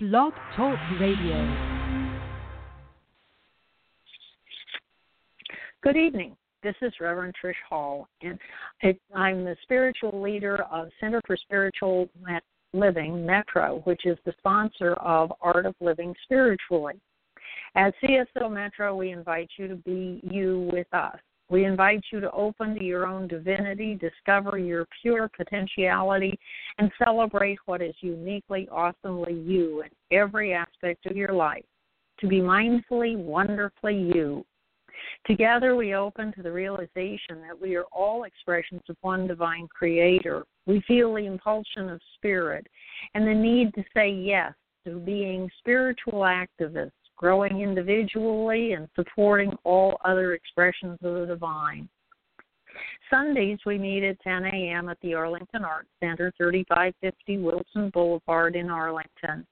Blog Talk Radio. Good evening. This is Reverend Trish Hall, and I'm the spiritual leader of Center for Spiritual Living, Metro, which is the sponsor of Art of Living Spiritually. At CSL Metro, we invite you to be you with us. We invite you to open to your own divinity, discover your pure potentiality, and celebrate what is uniquely, awesomely you in every aspect of your life. To be mindfully, wonderfully you. Together, we open to the realization that we are all expressions of one divine creator. We feel the impulsion of spirit and the need to say yes to being spiritual activists growing individually and supporting all other expressions of the divine. Sundays, we meet at 10 a.m. at the Arlington Arts Center, 3550 Wilson Boulevard in Arlington.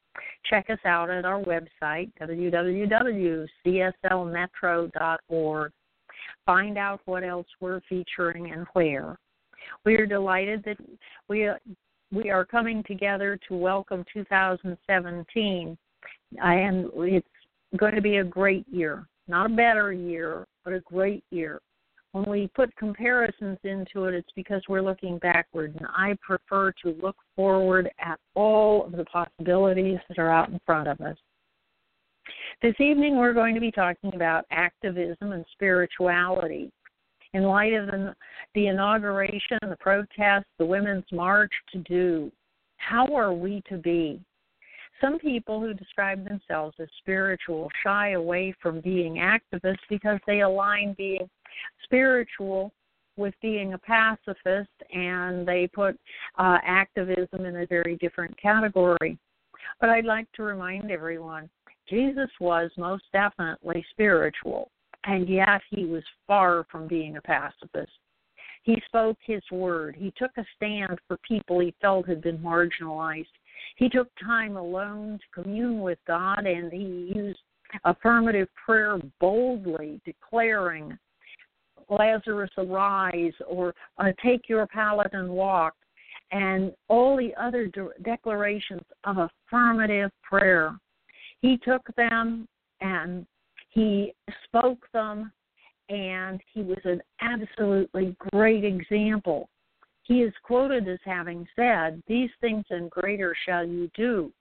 Check us out at our website, www.cslmetro.org. Find out what else we're featuring and where. We are delighted that we we are coming together to welcome 2017, and it's going to be a great year. Not a better year, but a great year. When we put comparisons into it, it's because we're looking backward, and I prefer to look forward at all of the possibilities that are out in front of us. This evening, we're going to be talking about activism and spirituality. In light of the, the inauguration, the protests, the Women's March to do, how are we to be? Some people who describe themselves as spiritual shy away from being activists because they align being spiritual with being a pacifist and they put uh, activism in a very different category. But I'd like to remind everyone Jesus was most definitely spiritual, and yet he was far from being a pacifist. He spoke his word. He took a stand for people he felt had been marginalized. He took time alone to commune with God and he used affirmative prayer boldly, declaring, Lazarus, arise, or uh, take your pallet and walk, and all the other de- declarations of affirmative prayer. He took them and he spoke them, and he was an absolutely great example he is quoted as having said, These things and greater shall you do.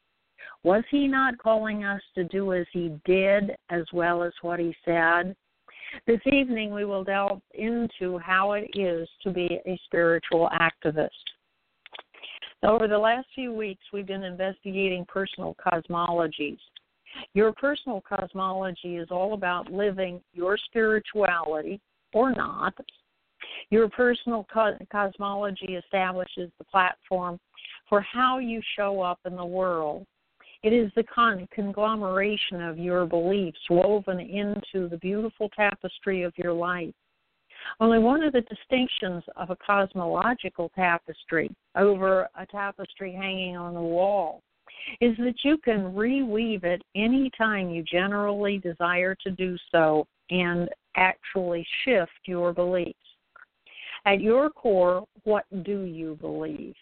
Was he not calling us to do as he did as well as what he said? This evening we will delve into how it is to be a spiritual activist. Over the last few weeks, we've been investigating personal cosmologies. Your personal cosmology is all about living your spirituality or not your personal cosmology establishes the platform for how you show up in the world. It is the con- conglomeration of your beliefs woven into the beautiful tapestry of your life. Only one of the distinctions of a cosmological tapestry over a tapestry hanging on the wall is that you can reweave it any time you generally desire to do so and actually shift your beliefs. At your core, what do you believe?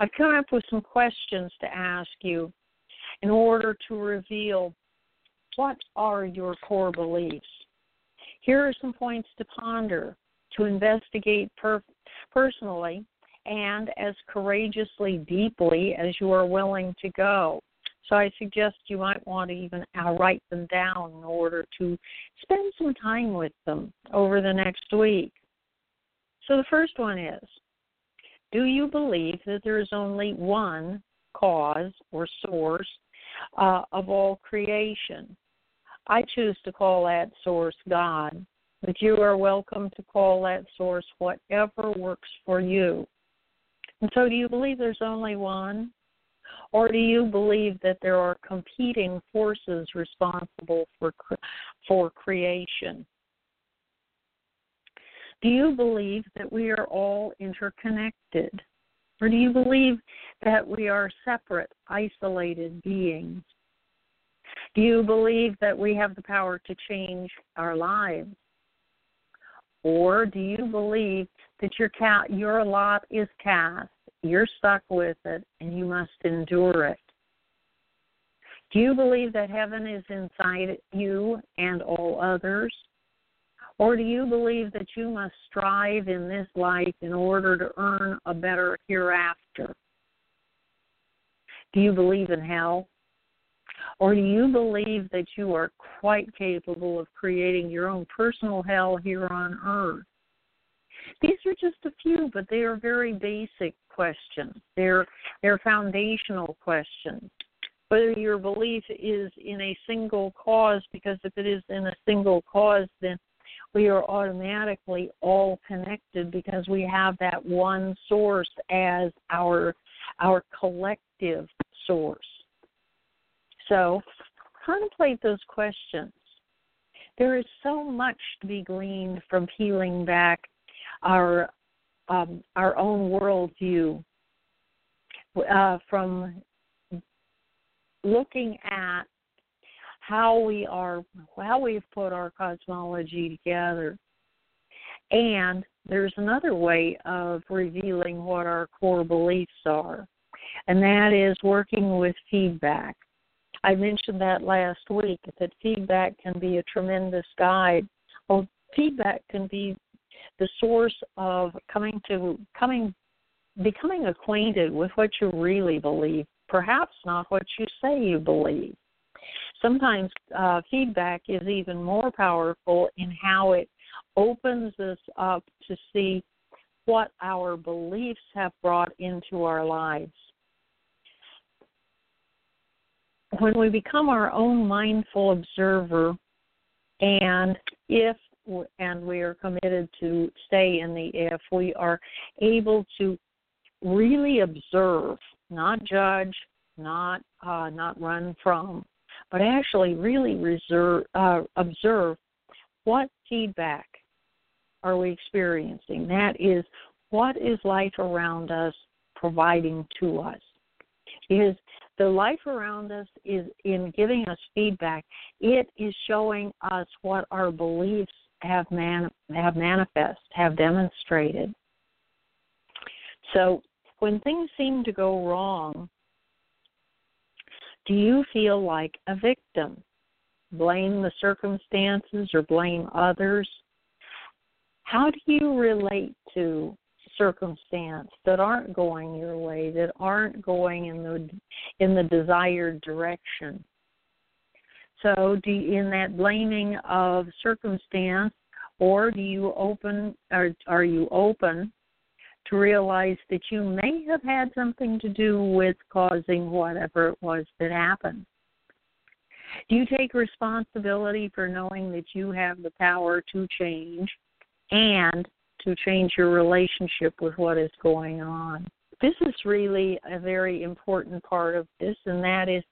I've come up with some questions to ask you in order to reveal what are your core beliefs. Here are some points to ponder, to investigate per- personally, and as courageously deeply as you are willing to go. So I suggest you might want to even uh, write them down in order to spend some time with them over the next week. So the first one is Do you believe that there is only one cause or source uh, of all creation? I choose to call that source God, but you are welcome to call that source whatever works for you. And so, do you believe there's only one? Or do you believe that there are competing forces responsible for for creation? Do you believe that we are all interconnected? Or do you believe that we are separate, isolated beings? Do you believe that we have the power to change our lives? Or do you believe that your your lot is cast, you're stuck with it, and you must endure it? Do you believe that heaven is inside you and all others? Or do you believe that you must strive in this life in order to earn a better hereafter? Do you believe in hell? Or do you believe that you are quite capable of creating your own personal hell here on earth? These are just a few, but they are very basic questions. They're they're foundational questions. Whether your belief is in a single cause, because if it is in a single cause, then we are automatically all connected because we have that one source as our our collective source. So contemplate those questions. There is so much to be gleaned from peeling back our um, our own worldview, uh, from looking at how we are, how we've put our cosmology together. And there's another way of revealing what our core beliefs are, and that is working with feedback. I mentioned that last week that feedback can be a tremendous guide. Well, feedback can be the source of coming to coming becoming acquainted with what you really believe, perhaps not what you say you believe. Sometimes uh, feedback is even more powerful in how it opens us up to see what our beliefs have brought into our lives. When we become our own mindful observer, and if and we are committed to stay in the if we are able to really observe not judge not uh, not run from but actually really reserve, uh, observe what feedback are we experiencing that is what is life around us providing to us because the life around us is in giving us feedback it is showing us what our beliefs have man have manifest, have demonstrated. So when things seem to go wrong, do you feel like a victim? Blame the circumstances or blame others? How do you relate to circumstance that aren't going your way, that aren't going in the in the desired direction? So, do you, in that blaming of circumstance, or do you open, or are you open to realize that you may have had something to do with causing whatever it was that happened? Do you take responsibility for knowing that you have the power to change and to change your relationship with what is going on? This is really a very important part of this, and that is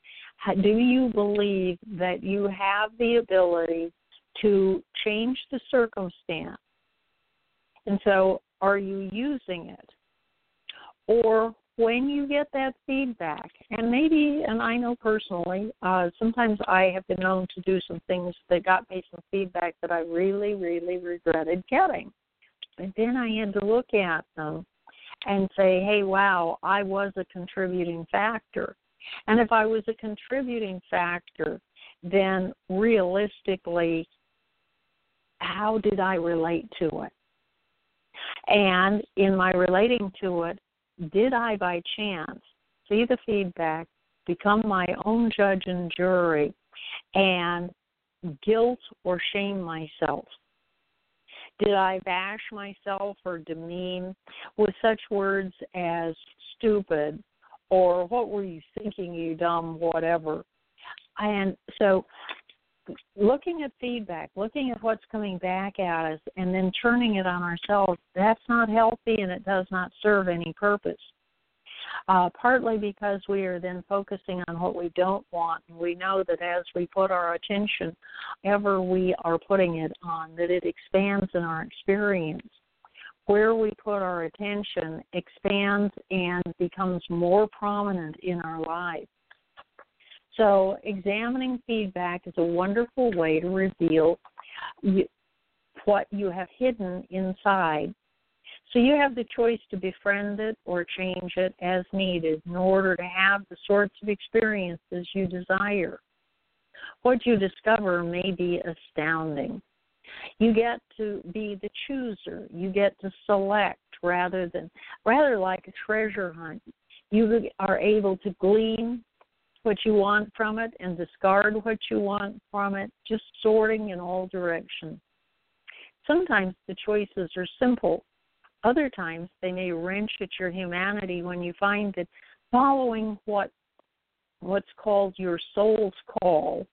do you believe that you have the ability to change the circumstance? And so, are you using it? Or when you get that feedback, and maybe, and I know personally, uh, sometimes I have been known to do some things that got me some feedback that I really, really regretted getting. And then I had to look at them and say, hey, wow, I was a contributing factor. And if I was a contributing factor, then realistically, how did I relate to it? And in my relating to it, did I by chance see the feedback, become my own judge and jury, and guilt or shame myself? Did I bash myself or demean with such words as stupid, or what were you thinking, you dumb, whatever. And so looking at feedback, looking at what's coming back at us, and then turning it on ourselves, that's not healthy and it does not serve any purpose. Uh, partly because we are then focusing on what we don't want. And we know that as we put our attention, ever we are putting it on, that it expands in our experience where we put our attention expands and becomes more prominent in our life. So, examining feedback is a wonderful way to reveal what you have hidden inside So you have the choice to befriend it or change it as needed in order to have the sorts of experiences you desire. What you discover may be astounding. You get to be the chooser. You get to select rather than rather like a treasure hunt. You are able to glean what you want from it and discard what you want from it, just sorting in all directions. Sometimes the choices are simple. Other times they may wrench at your humanity when you find that following what what's called your soul's call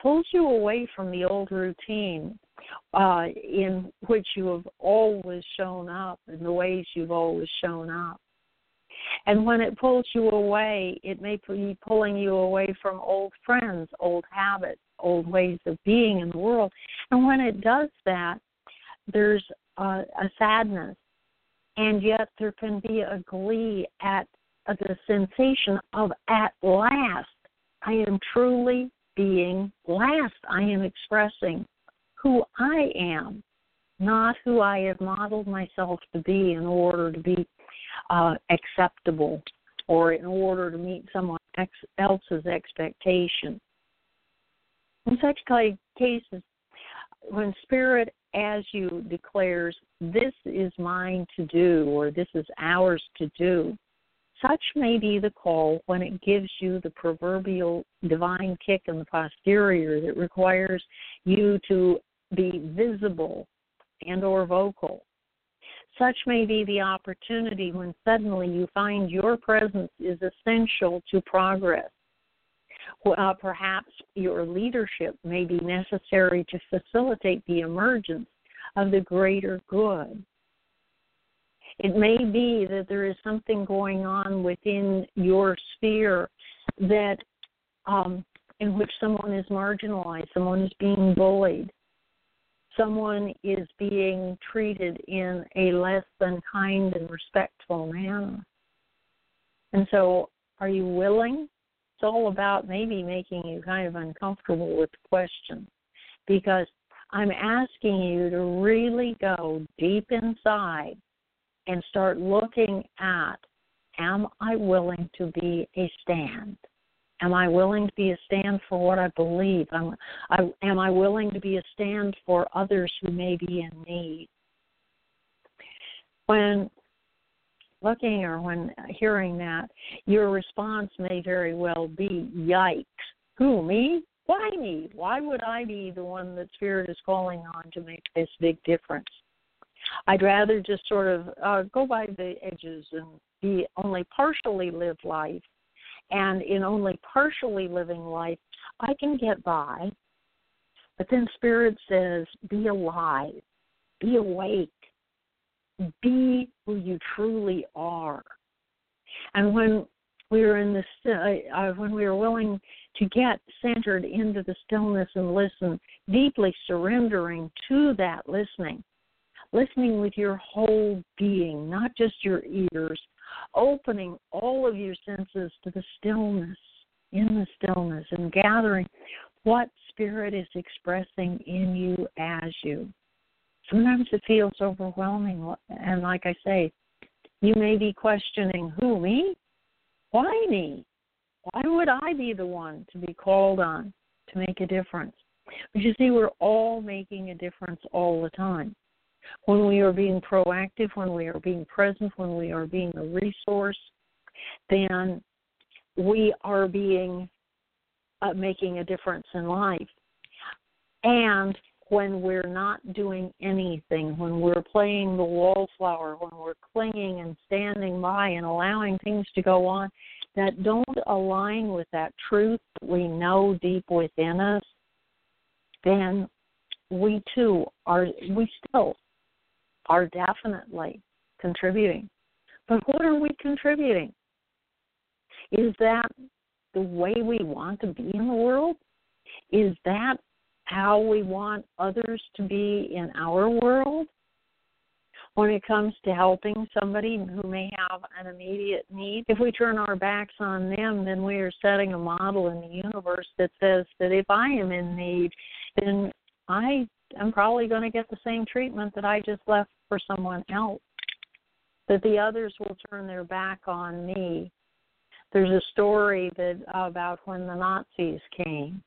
pulls you away from the old routine uh, in which you have always shown up in the ways you've always shown up. And when it pulls you away, it may be pulling you away from old friends, old habits, old ways of being in the world. And when it does that, there's a, a sadness, and yet there can be a glee at the sensation of at last I am truly being last. I am expressing who I am, not who I have modeled myself to be in order to be uh, acceptable or in order to meet someone else's expectation. In such cases, when spirit as you declares, This is mine to do, or this is ours to do, such may be the call when it gives you the proverbial divine kick in the posterior that requires you to be visible and or vocal. Such may be the opportunity when suddenly you find your presence is essential to progress. Uh, perhaps your leadership may be necessary to facilitate the emergence of the greater good. It may be that there is something going on within your sphere that um, in which someone is marginalized, someone is being bullied, someone is being treated in a less than kind and respectful manner. And so, are you willing? It's all about maybe making you kind of uncomfortable with the question because I'm asking you to really go deep inside and start looking at am I willing to be a stand? Am I willing to be a stand for what I believe? Am I, am I willing to be a stand for others who may be in need? When looking or when hearing that, your response may very well be, Yikes. Who, me? Why me? Why would I be the one that Spirit is calling on to make this big difference? I'd rather just sort of uh, go by the edges and be only partially live life. And in only partially living life, I can get by. But then Spirit says, be alive, be awake, be who you truly are. And when we were in this, uh, uh, when we were willing to get centered into the stillness and listen, deeply surrendering to that listening, listening with your whole being, not just your ears, opening all of your senses to the stillness, in the stillness, and gathering what spirit is expressing in you as you. Sometimes it feels overwhelming, and like I say, you may be questioning who, me? Why me? Why would I be the one to be called on to make a difference? But you see, we're all making a difference all the time when we are being proactive, when we are being present, when we are being a resource, then we are being uh, making a difference in life. And when we're not doing anything, when we're playing the wallflower, when we're clinging and standing by and allowing things to go on that don't align with that truth that we know deep within us, then we too are we still are definitely contributing. But what are we contributing? Is that the way we want to be in the world? Is that how we want others to be in our world? When it comes to helping somebody who may have an immediate need, if we turn our backs on them, then we are setting a model in the universe that says that if I am in need, then I am probably going to get the same treatment that I just left for someone else. that the others will turn their back on me. There's a story that about when the Nazis came.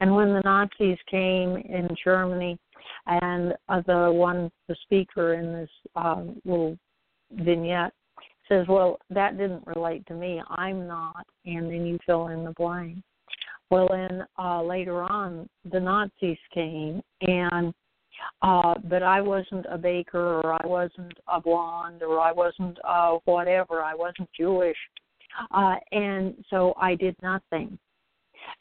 And when the Nazis came in Germany, and uh, the one, the speaker in this uh, little vignette says, Well, that didn't relate to me. I'm not. And then you fill in the blank. Well, then uh, later on, the Nazis came, and uh, but I wasn't a baker, or I wasn't a blonde, or I wasn't uh, whatever. I wasn't Jewish, uh, and so I did nothing.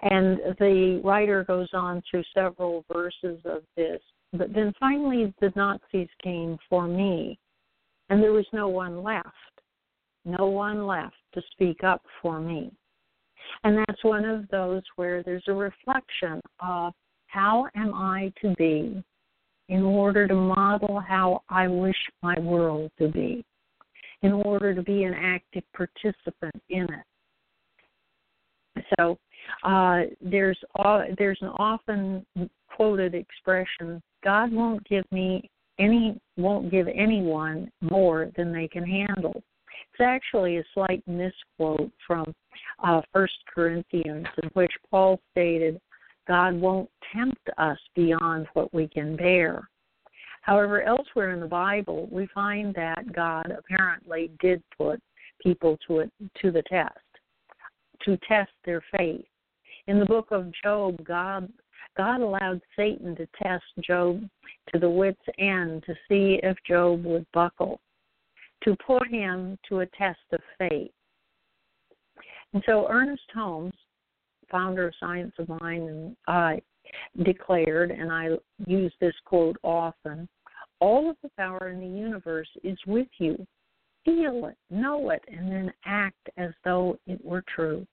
And the writer goes on through several verses of this. But then finally, the Nazis came for me, and there was no one left. No one left to speak up for me. And that's one of those where there's a reflection of how am I to be in order to model how I wish my world to be, in order to be an active participant in it. So uh, there's uh, there's an often quoted expression: God won't give me any won't give anyone more than they can handle. It's actually a slight misquote from uh, First Corinthians, in which Paul stated, "God won't tempt us beyond what we can bear." However, elsewhere in the Bible, we find that God apparently did put people to it to the test, to test their faith. In the book of Job, God God allowed Satan to test Job to the wit's end to see if Job would buckle, to put him to a test of faith. And so Ernest Holmes, founder of Science of Mind, and I declared, and I use this quote often all of the power in the universe is with you. Feel it, know it, and then act as though it were true.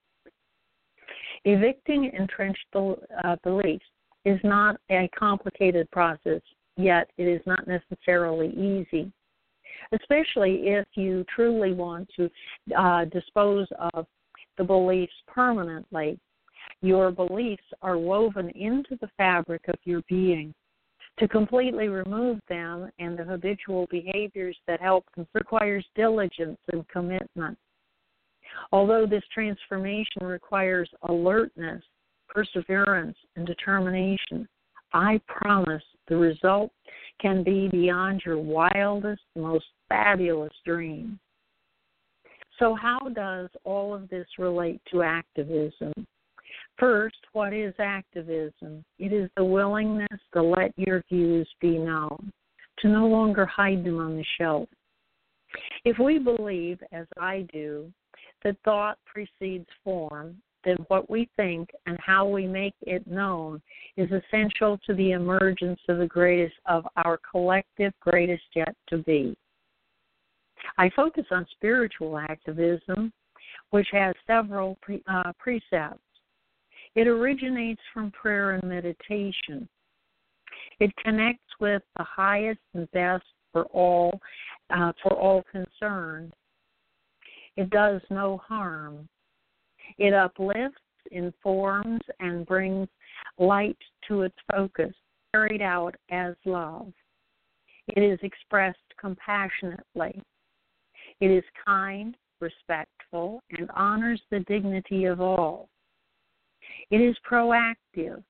Evicting entrenched uh, beliefs is not a complicated process, yet it is not necessarily easy, especially if you truly want to uh, dispose of the beliefs permanently. Your beliefs are woven into the fabric of your being. To completely remove them and the habitual behaviors that help them requires diligence and commitment. Although this transformation requires alertness, perseverance, and determination, I promise the result can be beyond your wildest, most fabulous dream. So, how does all of this relate to activism? First, what is activism? It is the willingness to let your views be known, to no longer hide them on the shelf. If we believe, as I do, that thought precedes form, then what we think and how we make it known is essential to the emergence of the greatest of our collective greatest yet to be. I focus on spiritual activism, which has several pre, uh, precepts. It originates from prayer and meditation. It connects with the highest and best for all uh, for all concerned it does no harm. It uplifts, informs, and brings light to its focus, carried out as love. It is expressed compassionately. It is kind, respectful, and honors the dignity of all. It is proactive.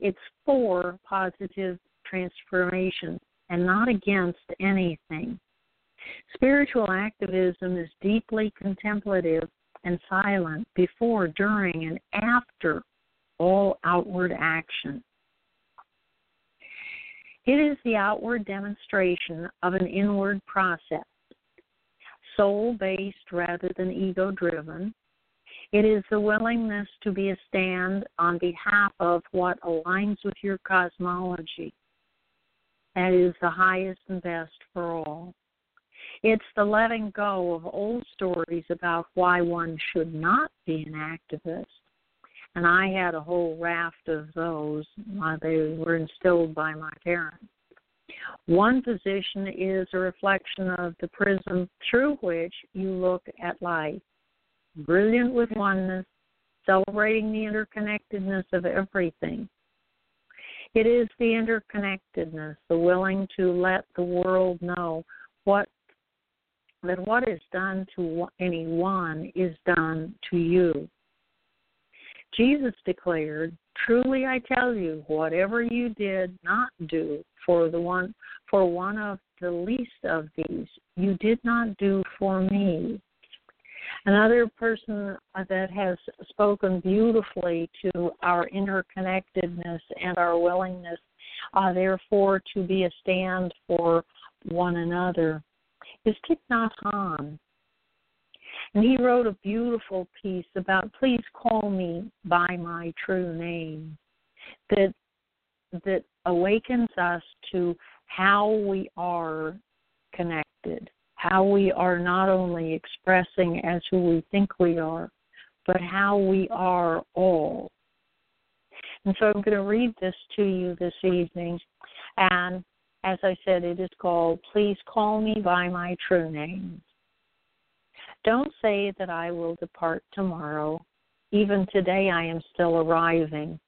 It's for positive transformation and not against anything. Spiritual activism is deeply contemplative and silent before, during, and after all outward action. It is the outward demonstration of an inward process, soul based rather than ego driven. It is the willingness to be a stand on behalf of what aligns with your cosmology. That is the highest and best for all. It's the letting go of old stories about why one should not be an activist. And I had a whole raft of those. They were instilled by my parents. One position is a reflection of the prism through which you look at life, brilliant with oneness, celebrating the interconnectedness of everything. It is the interconnectedness, the willing to let the world know what that what is done to anyone is done to you. Jesus declared, Truly I tell you, whatever you did not do for the one for one of the least of these, you did not do for me. Another person that has spoken beautifully to our interconnectedness and our willingness, uh, therefore, to be a stand for one another is Thich Nhat Hanh. And he wrote a beautiful piece about please call me by my true name that that awakens us to how we are connected, how we are not only expressing as who we think we are, but how we are all. And so I'm going to read this to you this evening. And as I said, it is called Please Call Me by My True Name. Don't say that I will depart tomorrow. Even today I am still arriving.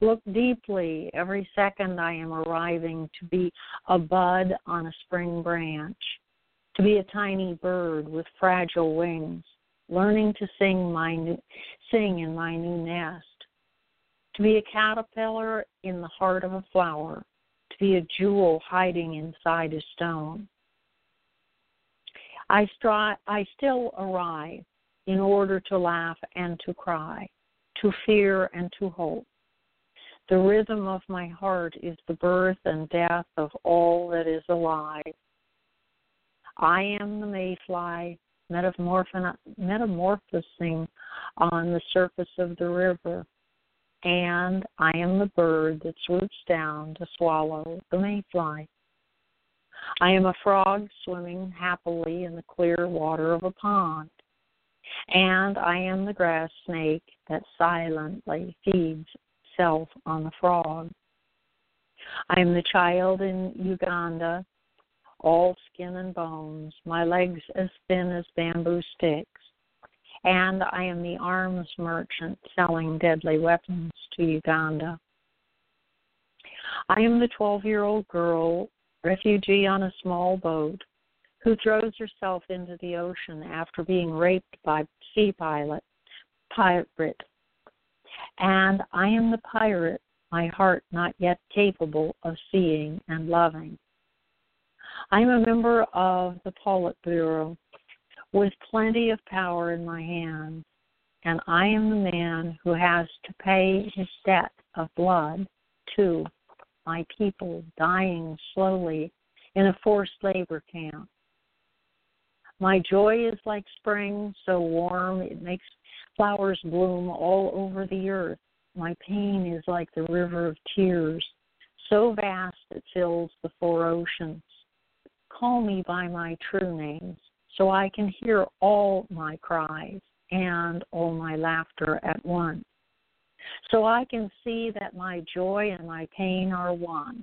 Look deeply. Every second I am arriving to be a bud on a spring branch, to be a tiny bird with fragile wings, learning to sing my new, sing in my new nest, to be a caterpillar in the heart of a flower, to be a jewel hiding inside a stone. I, I still arrive in order to laugh and to cry, to fear and to hope. The rhythm of my heart is the birth and death of all that is alive. I am the mayfly metamorphosing on the surface of the river and I am the bird that swoops down to swallow the mayfly. I am a frog swimming happily in the clear water of a pond, and I am the grass snake that silently feeds itself on the frog. I am the child in Uganda, all skin and bones, my legs as thin as bamboo sticks and I am the arms merchant selling deadly weapons to Uganda. I am the 12 year old girl, refugee on a small boat, who throws herself into the ocean after being raped by sea pilot pirate. And I am the pirate, my heart not yet capable of seeing and loving. I am a member of the Politburo, with plenty of power in my hands, and I am the man who has to pay his debt of blood to my people dying slowly in a forced labor camp. My joy is like spring, so warm it makes flowers bloom all over the earth. My pain is like the river of tears, so vast it fills the four oceans. Call me by my true names so I can hear all my cries and all my laughter at once. So I can see that my joy and my pain are one.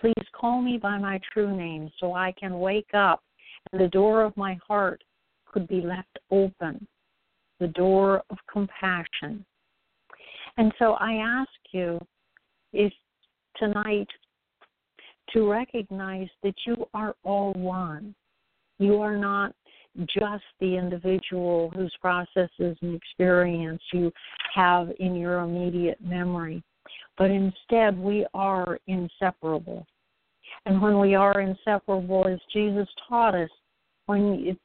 Please call me by my true name so I can wake up and the door of my heart could be left open, the door of compassion. And so I ask you if tonight to recognize that you are all one you are not just the individual whose processes and experience you have in your immediate memory, but instead we are inseparable. And when we are inseparable, as Jesus taught us, when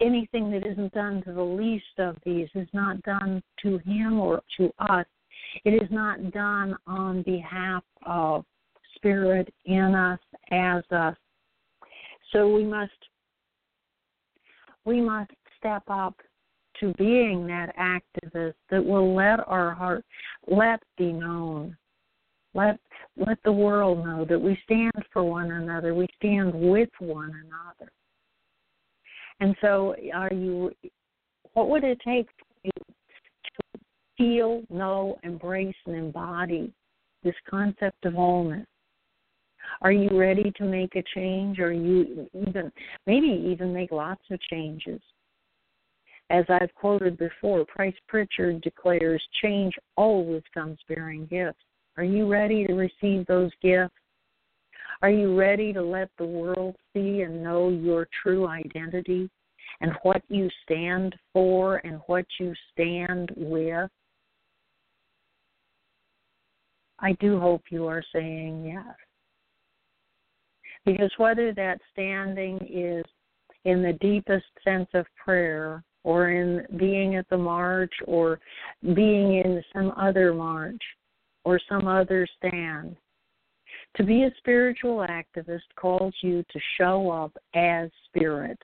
anything that isn't done to the least of these is not done to him or to us, it is not done on behalf of spirit in us as us. So we must we must step up to being that activist that will let our heart let be known. Let let the world know that we stand for one another. We stand with one another. And so are you what would it take for you to feel know embrace and embody this concept of wholeness are you ready to make a change? Or you even maybe even make lots of changes? As I've quoted before, Price Pritchett declares change always comes bearing gifts. Are you ready to receive those gifts? Are you ready to let the world see and know your true identity and what you stand for and what you stand with? I do hope you are saying yes. Because whether that standing is in the deepest sense of prayer or in being at the march or being in some other march or some other stand, to be a spiritual activist calls you to show up as spirit,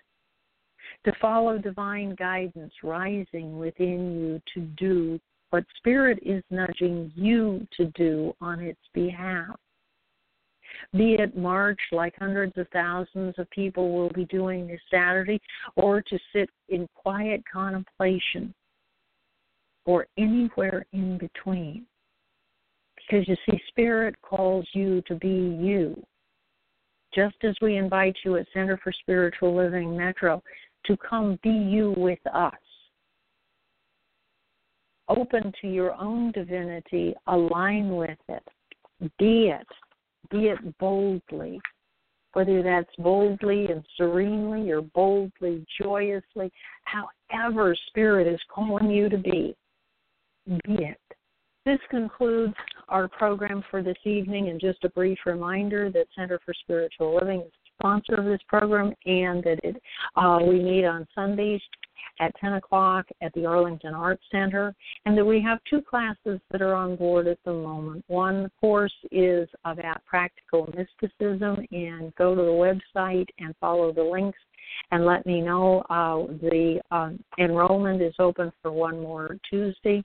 to follow divine guidance rising within you to do what spirit is nudging you to do on its behalf. Be it march like hundreds of thousands of people will be doing this Saturday, or to sit in quiet contemplation, or anywhere in between. Because you see, Spirit calls you to be you. Just as we invite you at Center for Spiritual Living Metro to come be you with us. Open to your own divinity, align with it, be it, be it boldly. Whether that's boldly and serenely or boldly, joyously, however Spirit is calling you to be, be it. This concludes our program for this evening, and just a brief reminder that Center for Spiritual Living is sponsor of this program, and that it uh, we meet on Sundays at 10 o'clock at the Arlington Arts Center, and that we have two classes that are on board at the moment. One course is about practical mysticism, and go to the website and follow the links and let me know. Uh, the uh, enrollment is open for one more Tuesday.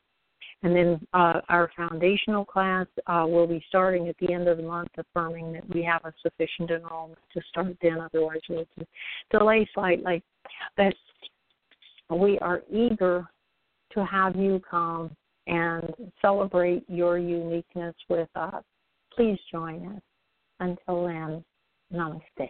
And then uh, our foundational class uh, will be starting at the end of the month, affirming that we have a sufficient enrollment to start then. Otherwise, we'll delay slightly. But we are eager to have you come and celebrate your uniqueness with us. Please join us. Until then, namaste.